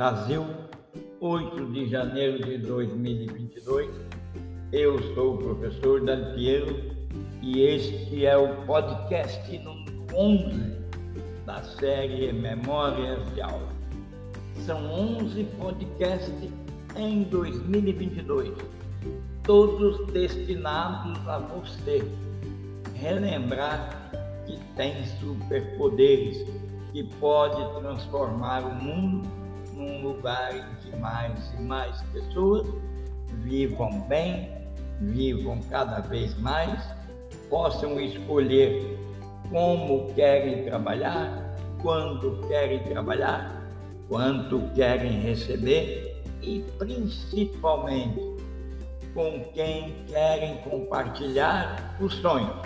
Brasil, 8 de janeiro de 2022. Eu sou o professor Dantiero e este é o podcast número 11 da série Memórias de Aula. São 11 podcasts em 2022, todos destinados a você relembrar que tem superpoderes, que pode transformar o mundo lugar em que mais e mais pessoas vivam bem, vivam cada vez mais, possam escolher como querem trabalhar, quando querem trabalhar, quanto querem receber e principalmente com quem querem compartilhar os sonhos.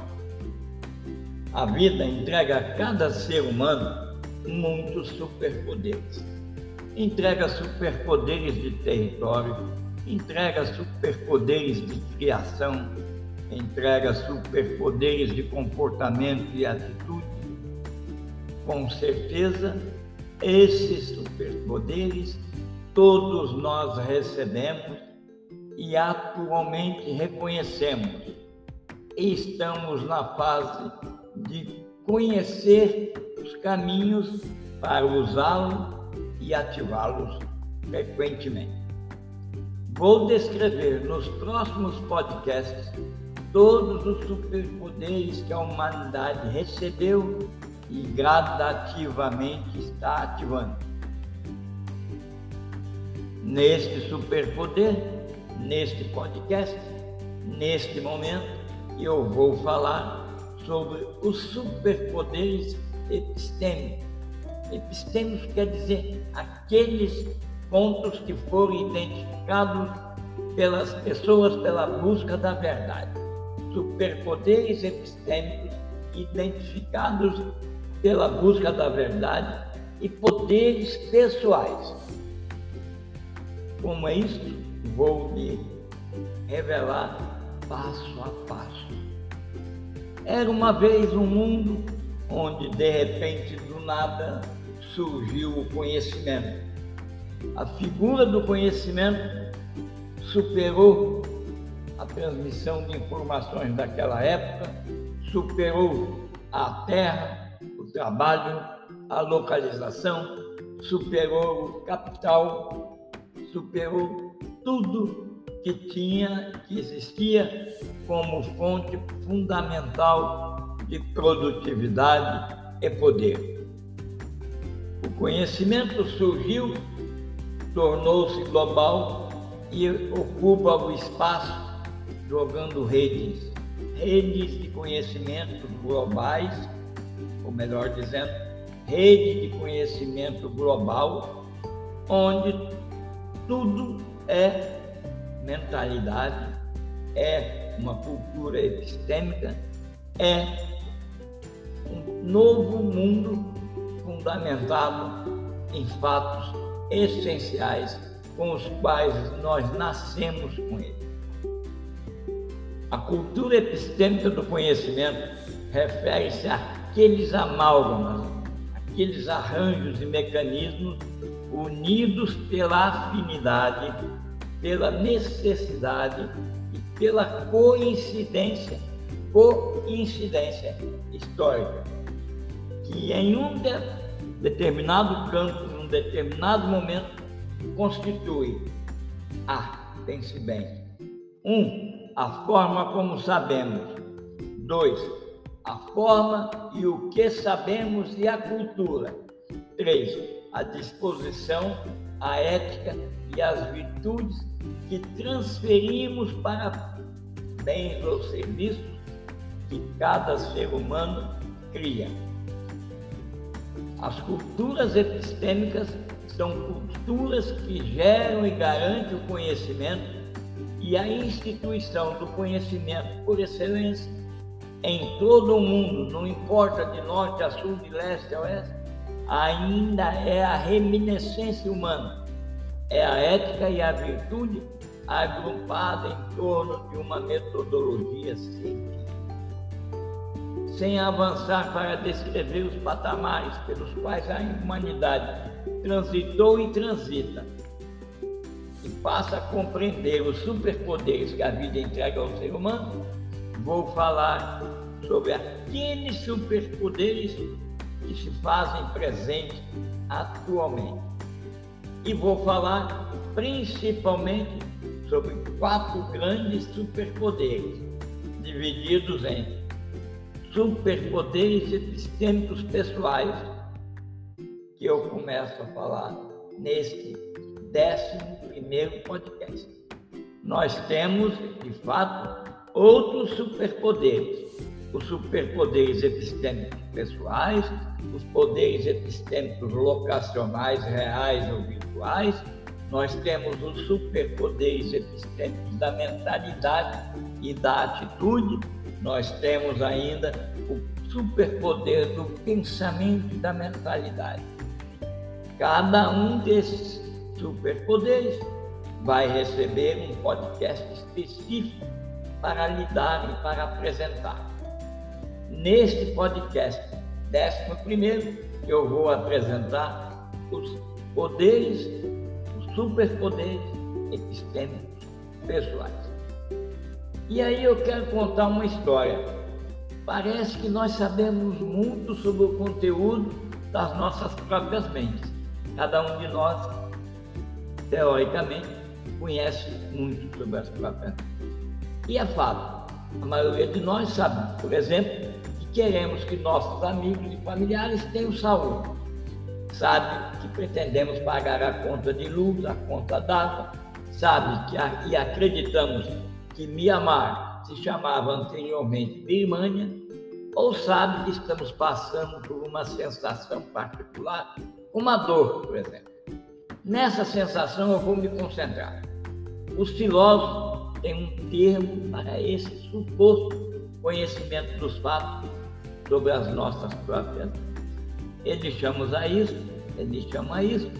A vida entrega a cada ser humano muitos superpoderes. Entrega superpoderes de território, entrega superpoderes de criação, entrega superpoderes de comportamento e atitude. Com certeza, esses superpoderes todos nós recebemos e atualmente reconhecemos. Estamos na fase de conhecer os caminhos para usá-los e ativá-los frequentemente. Vou descrever nos próximos podcasts todos os superpoderes que a humanidade recebeu e gradativamente está ativando. Neste superpoder, neste podcast, neste momento, eu vou falar sobre os superpoderes epistêmicos. Epistêmicos quer dizer aqueles pontos que foram identificados pelas pessoas pela busca da verdade superpoderes epistêmicos identificados pela busca da verdade e poderes pessoais. Como é isso? Vou lhe revelar passo a passo. Era uma vez um mundo onde de repente nada surgiu o conhecimento. A figura do conhecimento superou a transmissão de informações daquela época, superou a terra, o trabalho, a localização, superou o capital, superou tudo que tinha, que existia como fonte fundamental de produtividade e poder. Conhecimento surgiu, tornou-se global e ocupa o espaço jogando redes, redes de conhecimento globais, ou melhor dizendo, rede de conhecimento global, onde tudo é mentalidade, é uma cultura epistêmica, é um novo mundo fundamentado em fatos essenciais com os quais nós nascemos com ele. A cultura epistêmica do conhecimento refere-se àqueles amálgamas, aqueles arranjos e mecanismos unidos pela afinidade, pela necessidade e pela coincidência, coincidência histórica, que em um de, determinado campo, em um determinado momento, constitui a, pense bem, um a forma como sabemos. Dois, a forma e o que sabemos e a cultura. Três, a disposição, a ética e as virtudes que transferimos para bens ou serviços que cada ser humano cria. As culturas epistêmicas são culturas que geram e garantem o conhecimento e a instituição do conhecimento por excelência em todo o mundo, não importa de norte a sul, de leste a oeste, ainda é a reminiscência humana, é a ética e a virtude agrupada em torno de uma metodologia científica. Sem avançar para descrever os patamares pelos quais a humanidade transitou e transita e passa a compreender os superpoderes que a vida entrega ao ser humano, vou falar sobre aqueles superpoderes que se fazem presentes atualmente. E vou falar principalmente sobre quatro grandes superpoderes, divididos em superpoderes epistêmicos pessoais, que eu começo a falar neste décimo primeiro podcast. Nós temos, de fato, outros superpoderes. Os superpoderes epistêmicos pessoais, os poderes epistêmicos locacionais, reais ou virtuais. Nós temos os superpoderes epistêmicos da mentalidade e da atitude. Nós temos ainda o superpoder do pensamento e da mentalidade. Cada um desses superpoderes, vai receber um podcast específico para lidar e para apresentar. Neste podcast, décimo primeiro, eu vou apresentar os poderes, os superpoderes epistêmicos pessoais. E aí eu quero contar uma história. Parece que nós sabemos muito sobre o conteúdo das nossas próprias mentes. Cada um de nós teoricamente, conhece muito sobre as próprias. E é fato, a maioria de nós sabe, por exemplo, que queremos que nossos amigos e familiares tenham saúde. Sabe que pretendemos pagar a conta de luz, a conta d'água, sabe que e acreditamos que Mianmar se chamava anteriormente Birmania, ou sabe que estamos passando por uma sensação particular, uma dor, por exemplo. Nessa sensação eu vou me concentrar. Os filósofos têm um termo para esse suposto conhecimento dos fatos sobre as nossas próprias. Eles chamam a isso, eles chamam a isso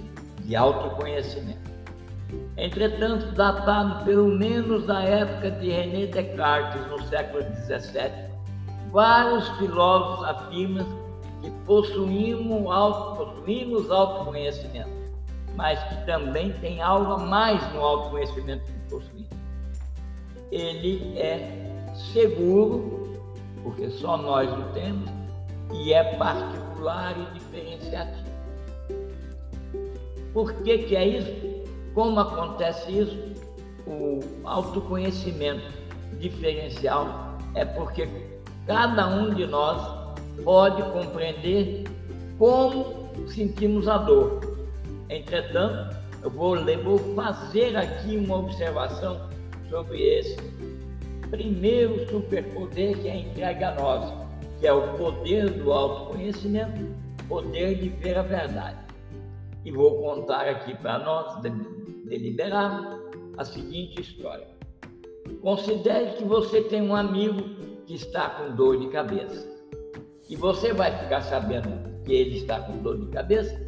de autoconhecimento. Entretanto, datado pelo menos da época de René Descartes, no século XVII, vários filósofos afirmam que possuímos, auto, possuímos autoconhecimento mas que também tem algo a mais no autoconhecimento que possuímos. Ele é seguro, porque só nós o temos, e é particular e diferenciativo. Por que, que é isso? Como acontece isso? O autoconhecimento diferencial é porque cada um de nós pode compreender como sentimos a dor Entretanto, eu vou, vou fazer aqui uma observação sobre esse primeiro superpoder que é entregue a nós, que é o poder do autoconhecimento, poder de ver a verdade. E vou contar aqui para nós, deliberar, a seguinte história. Considere que você tem um amigo que está com dor de cabeça. E você vai ficar sabendo que ele está com dor de cabeça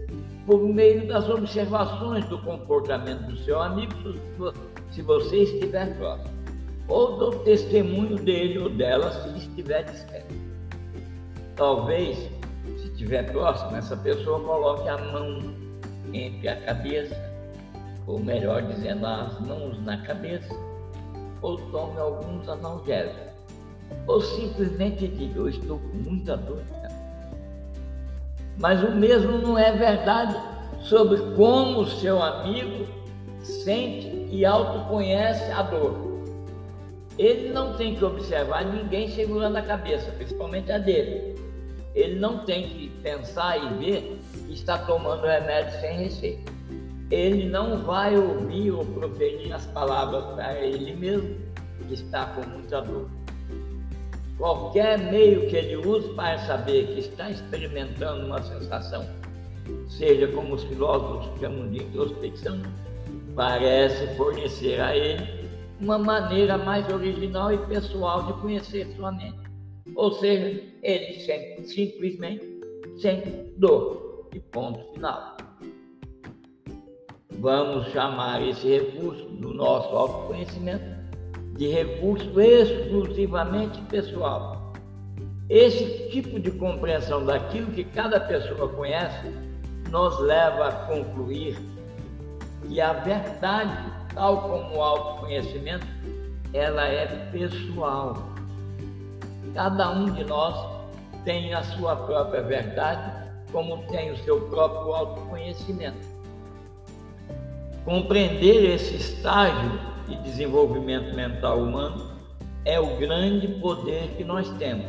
por meio das observações do comportamento do seu amigo, se você estiver próximo, ou do testemunho dele ou dela, se estiver discreto. Talvez, se estiver próximo, essa pessoa coloque a mão entre a cabeça, ou melhor dizendo, as mãos na cabeça, ou tome alguns analgésicos, ou simplesmente diga: Eu estou com muita dor mas o mesmo não é verdade sobre como o seu amigo sente e autoconhece a dor. Ele não tem que observar ninguém segurando a cabeça, principalmente a dele. Ele não tem que pensar e ver está tomando remédio sem receita. Ele não vai ouvir ou proferir as palavras para ele mesmo que está com muita dor. Qualquer meio que ele use para saber que está experimentando uma sensação, seja como os filósofos chamam de introspecção, parece fornecer a ele uma maneira mais original e pessoal de conhecer sua mente. Ou seja, ele sente simplesmente sente dor. E ponto final. Vamos chamar esse recurso do nosso autoconhecimento de recurso exclusivamente pessoal. Esse tipo de compreensão daquilo que cada pessoa conhece nos leva a concluir que a verdade, tal como o autoconhecimento, ela é pessoal. Cada um de nós tem a sua própria verdade, como tem o seu próprio autoconhecimento. Compreender esse estágio de desenvolvimento mental humano é o grande poder que nós temos.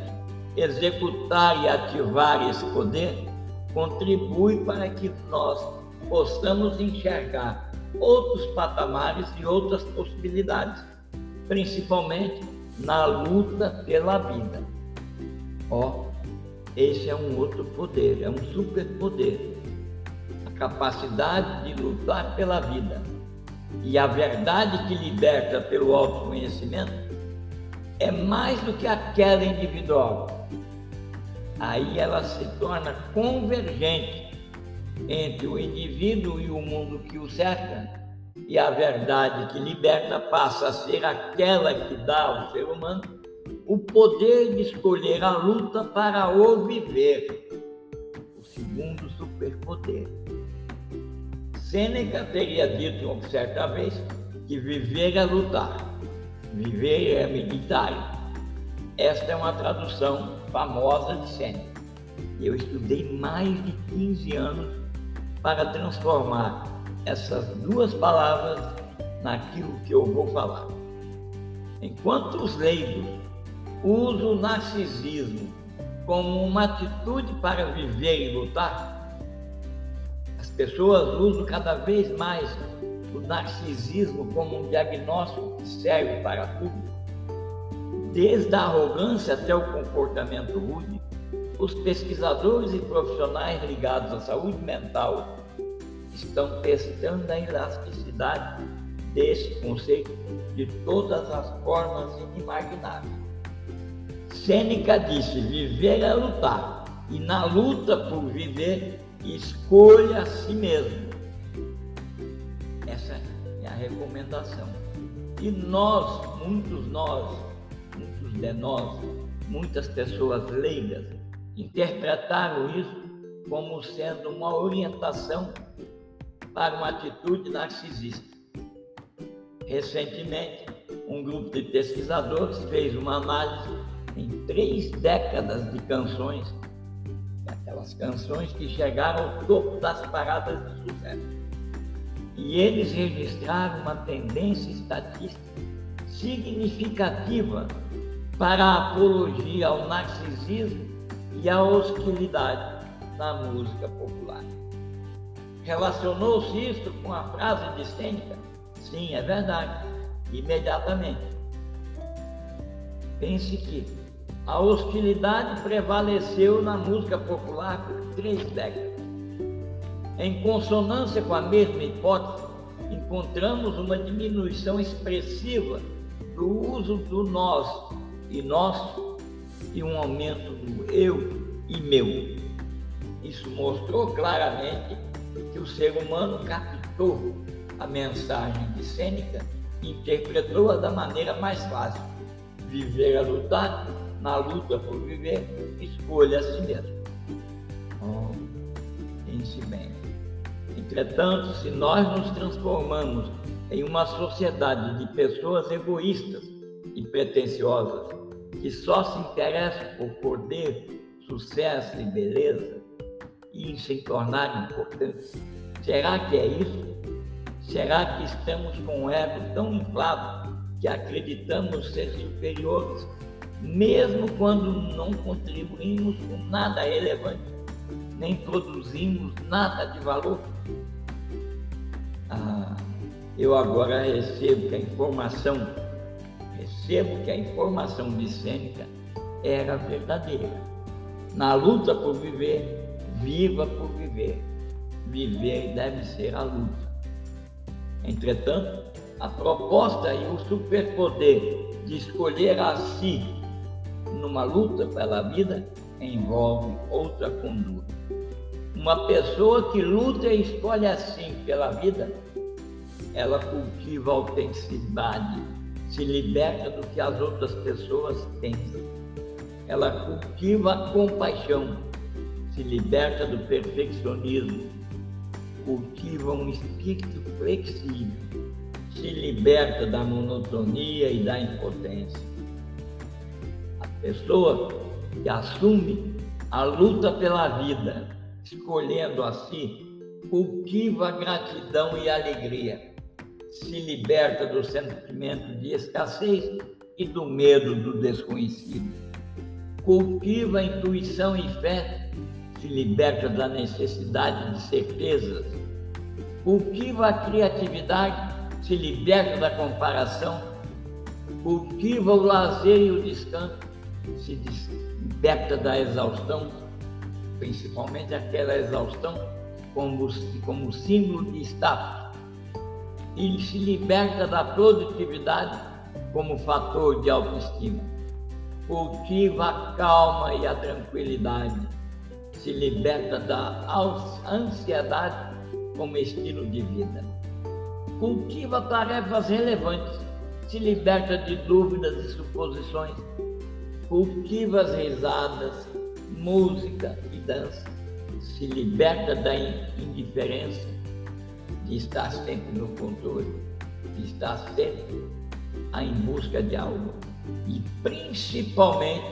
Executar e ativar esse poder contribui para que nós possamos enxergar outros patamares e outras possibilidades, principalmente na luta pela vida. Ó, esse é um outro poder, é um superpoder. A capacidade de lutar pela vida e a verdade que liberta pelo autoconhecimento é mais do que aquela individual. Aí ela se torna convergente entre o indivíduo e o mundo que o cerca, e a verdade que liberta passa a ser aquela que dá ao ser humano o poder de escolher a luta para o viver. O segundo superpoder. Sêneca teria dito certa vez que viver é lutar, viver é militar. Esta é uma tradução famosa de Sêneca. Eu estudei mais de 15 anos para transformar essas duas palavras naquilo que eu vou falar. Enquanto os leigos usam o narcisismo como uma atitude para viver e lutar, as pessoas usam cada vez mais o narcisismo como um diagnóstico que serve para tudo. Desde a arrogância até o comportamento rude, os pesquisadores e profissionais ligados à saúde mental estão testando a elasticidade desse conceito de todas as formas inimagináveis. Sêneca disse: viver é lutar, e na luta por viver, escolha a si mesmo. Essa é a recomendação. E nós, muitos nós, muitos de nós, muitas pessoas leigas, interpretaram isso como sendo uma orientação para uma atitude narcisista. Recentemente, um grupo de pesquisadores fez uma análise três décadas de canções, aquelas canções que chegaram ao topo das paradas de sucesso. E eles registraram uma tendência estatística significativa para a apologia ao narcisismo e à hostilidade na música popular. Relacionou-se isso com a frase de Sêneca? Sim, é verdade. Imediatamente. Pense que a hostilidade prevaleceu na música popular por três décadas. Em consonância com a mesma hipótese, encontramos uma diminuição expressiva do uso do nós e nosso e um aumento do eu e meu. Isso mostrou claramente que o ser humano captou a mensagem de Sêneca e interpretou-a da maneira mais fácil. Viver a lutar, na luta por viver, escolha a si mesmo. Pense bem. Entretanto, se nós nos transformamos em uma sociedade de pessoas egoístas e pretensiosas, que só se interessam por poder, sucesso e beleza, e se tornar importantes. Será que é isso? Será que estamos com um ego tão inflado que acreditamos ser superiores, mesmo quando não contribuímos com nada relevante, nem produzimos nada de valor? Ah, eu agora recebo que a informação, recebo que a informação de Sêneca era verdadeira. Na luta por viver, viva por viver. Viver deve ser a luta. Entretanto, a proposta e o superpoder de escolher a si numa luta pela vida envolve outra conduta. Uma pessoa que luta e escolhe assim pela vida, ela cultiva a autenticidade, se liberta do que as outras pessoas pensam. Ela cultiva a compaixão, se liberta do perfeccionismo cultiva um espírito flexível, se liberta da monotonia e da impotência. Pessoa que assume a luta pela vida, escolhendo a si, cultiva gratidão e alegria, se liberta do sentimento de escassez e do medo do desconhecido. Cultiva intuição e fé, se liberta da necessidade de certezas. Cultiva a criatividade, se liberta da comparação. Cultiva o lazer e o descanso, se liberta da exaustão, principalmente aquela exaustão como, como símbolo de status. E se liberta da produtividade como fator de autoestima. Cultiva a calma e a tranquilidade. Se liberta da ansiedade como estilo de vida. Cultiva tarefas relevantes. Se liberta de dúvidas e suposições. Cultiva as risadas, música e dança. Se liberta da indiferença, de estar sempre no controle, de estar sempre em busca de algo e principalmente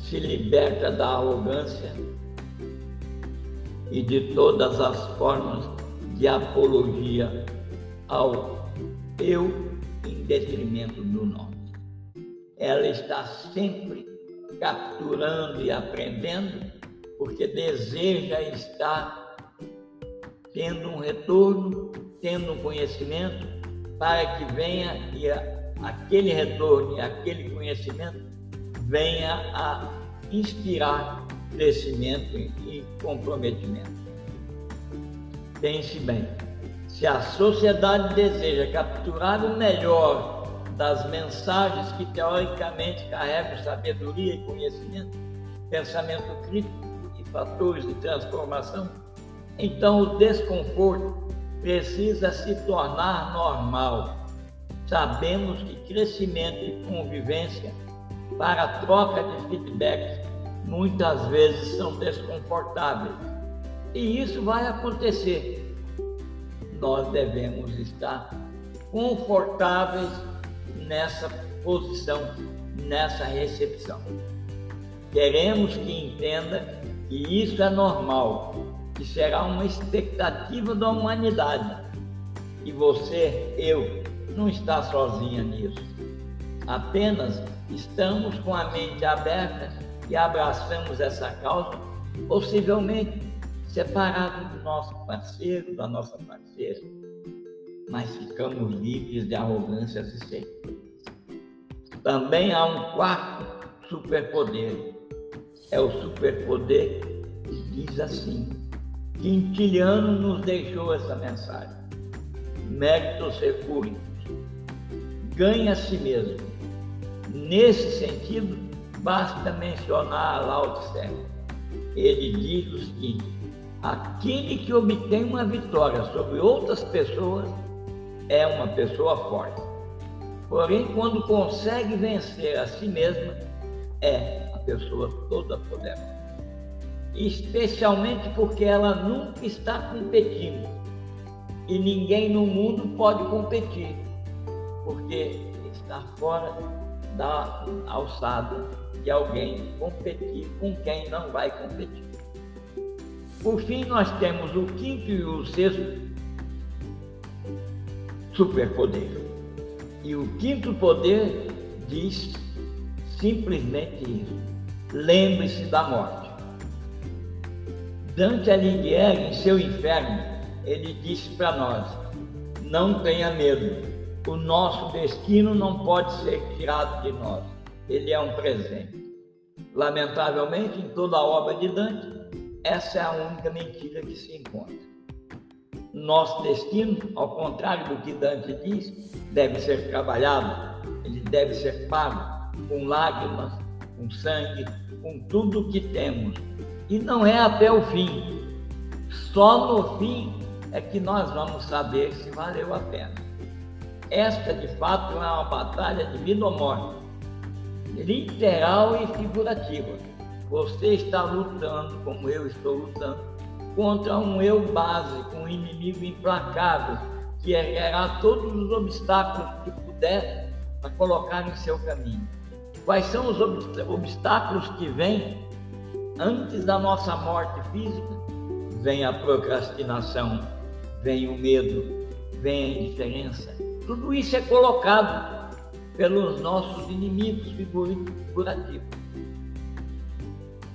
se liberta da arrogância e de todas as formas de apologia ao eu em detrimento do nome. Ela está sempre capturando e aprendendo porque deseja estar tendo um retorno, tendo um conhecimento para que venha e aquele retorno e aquele conhecimento venha a inspirar crescimento e comprometimento. Pense bem, se a sociedade deseja capturar o melhor das mensagens que teoricamente carregam sabedoria e conhecimento, pensamento crítico e fatores de transformação, então o desconforto precisa se tornar normal Sabemos que crescimento e convivência para a troca de feedbacks muitas vezes são desconfortáveis. E isso vai acontecer. Nós devemos estar confortáveis nessa posição, nessa recepção. Queremos que entenda que isso é normal, que será uma expectativa da humanidade. E você, eu, não está sozinha nisso. Apenas estamos com a mente aberta e abraçamos essa causa, possivelmente separado do nosso parceiro, da nossa parceira, mas ficamos livres de arrogâncias e certezas. Também há um quarto superpoder, é o superpoder que diz assim: Quintiliano nos deixou essa mensagem. Méritos secúrios ganha a si mesmo. Nesse sentido, basta mencionar a Lao Tse. Ele diz o seguinte: aquele que obtém uma vitória sobre outras pessoas é uma pessoa forte. Porém, quando consegue vencer a si mesma, é a pessoa toda poderosa. Especialmente porque ela nunca está competindo. E ninguém no mundo pode competir porque está fora da alçada de alguém competir com quem não vai competir. Por fim, nós temos o quinto e o sexto superpoder. E o quinto poder diz simplesmente isso: lembre-se da morte. Dante Alighieri, em seu inferno, ele disse para nós: não tenha medo, o nosso destino não pode ser tirado de nós. Ele é um presente. Lamentavelmente, em toda a obra de Dante, essa é a única mentira que se encontra. Nosso destino, ao contrário do que Dante diz, deve ser trabalhado, ele deve ser pago com lágrimas, com sangue, com tudo o que temos. E não é até o fim. Só no fim é que nós vamos saber se valeu a pena. Esta, de fato, é uma batalha de vida ou morte, literal e figurativa. Você está lutando, como eu estou lutando, contra um eu básico, um inimigo implacável, que errará todos os obstáculos que puder para colocar em seu caminho. Quais são os obstáculos que vêm antes da nossa morte física? Vem a procrastinação, vem o medo, vem a indiferença. Tudo isso é colocado pelos nossos inimigos figurativos.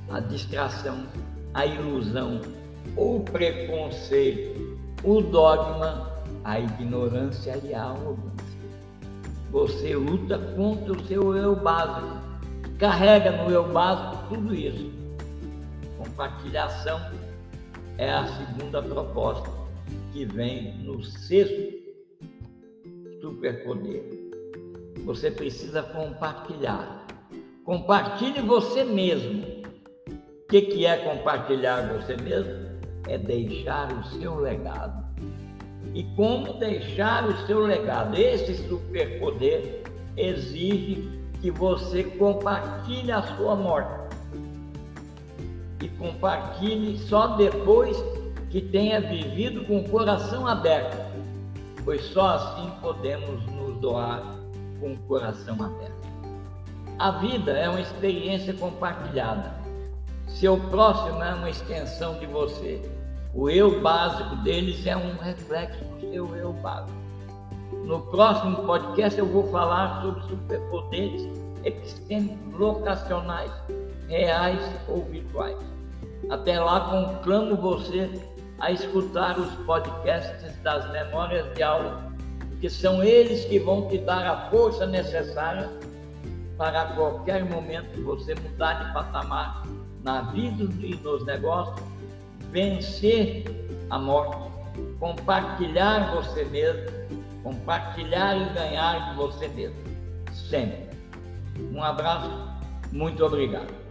A distração, a ilusão, o preconceito, o dogma, a ignorância e a arrogância. Você luta contra o seu eu básico, carrega no eu básico tudo isso. Compartilhação é a segunda proposta que vem no sexto superpoder. Você precisa compartilhar. Compartilhe você mesmo. O que, que é compartilhar você mesmo? É deixar o seu legado. E como deixar o seu legado? Esse superpoder exige que você compartilhe a sua morte. E compartilhe só depois que tenha vivido com o coração aberto, pois só assim podemos nos doar com o coração aberto. A vida é uma experiência compartilhada. Seu próximo é uma extensão de você. O eu básico deles é um reflexo do seu eu básico. No próximo podcast eu vou falar sobre superpoderes epistêmicos locacionais, reais ou virtuais. Até lá, conclamo você a escutar os podcasts das memórias de aula, que são eles que vão te dar a força necessária para a qualquer momento você mudar de patamar na vida e nos negócios, vencer a morte, compartilhar você mesmo, compartilhar e ganhar de você mesmo. Sempre. Um abraço, muito obrigado.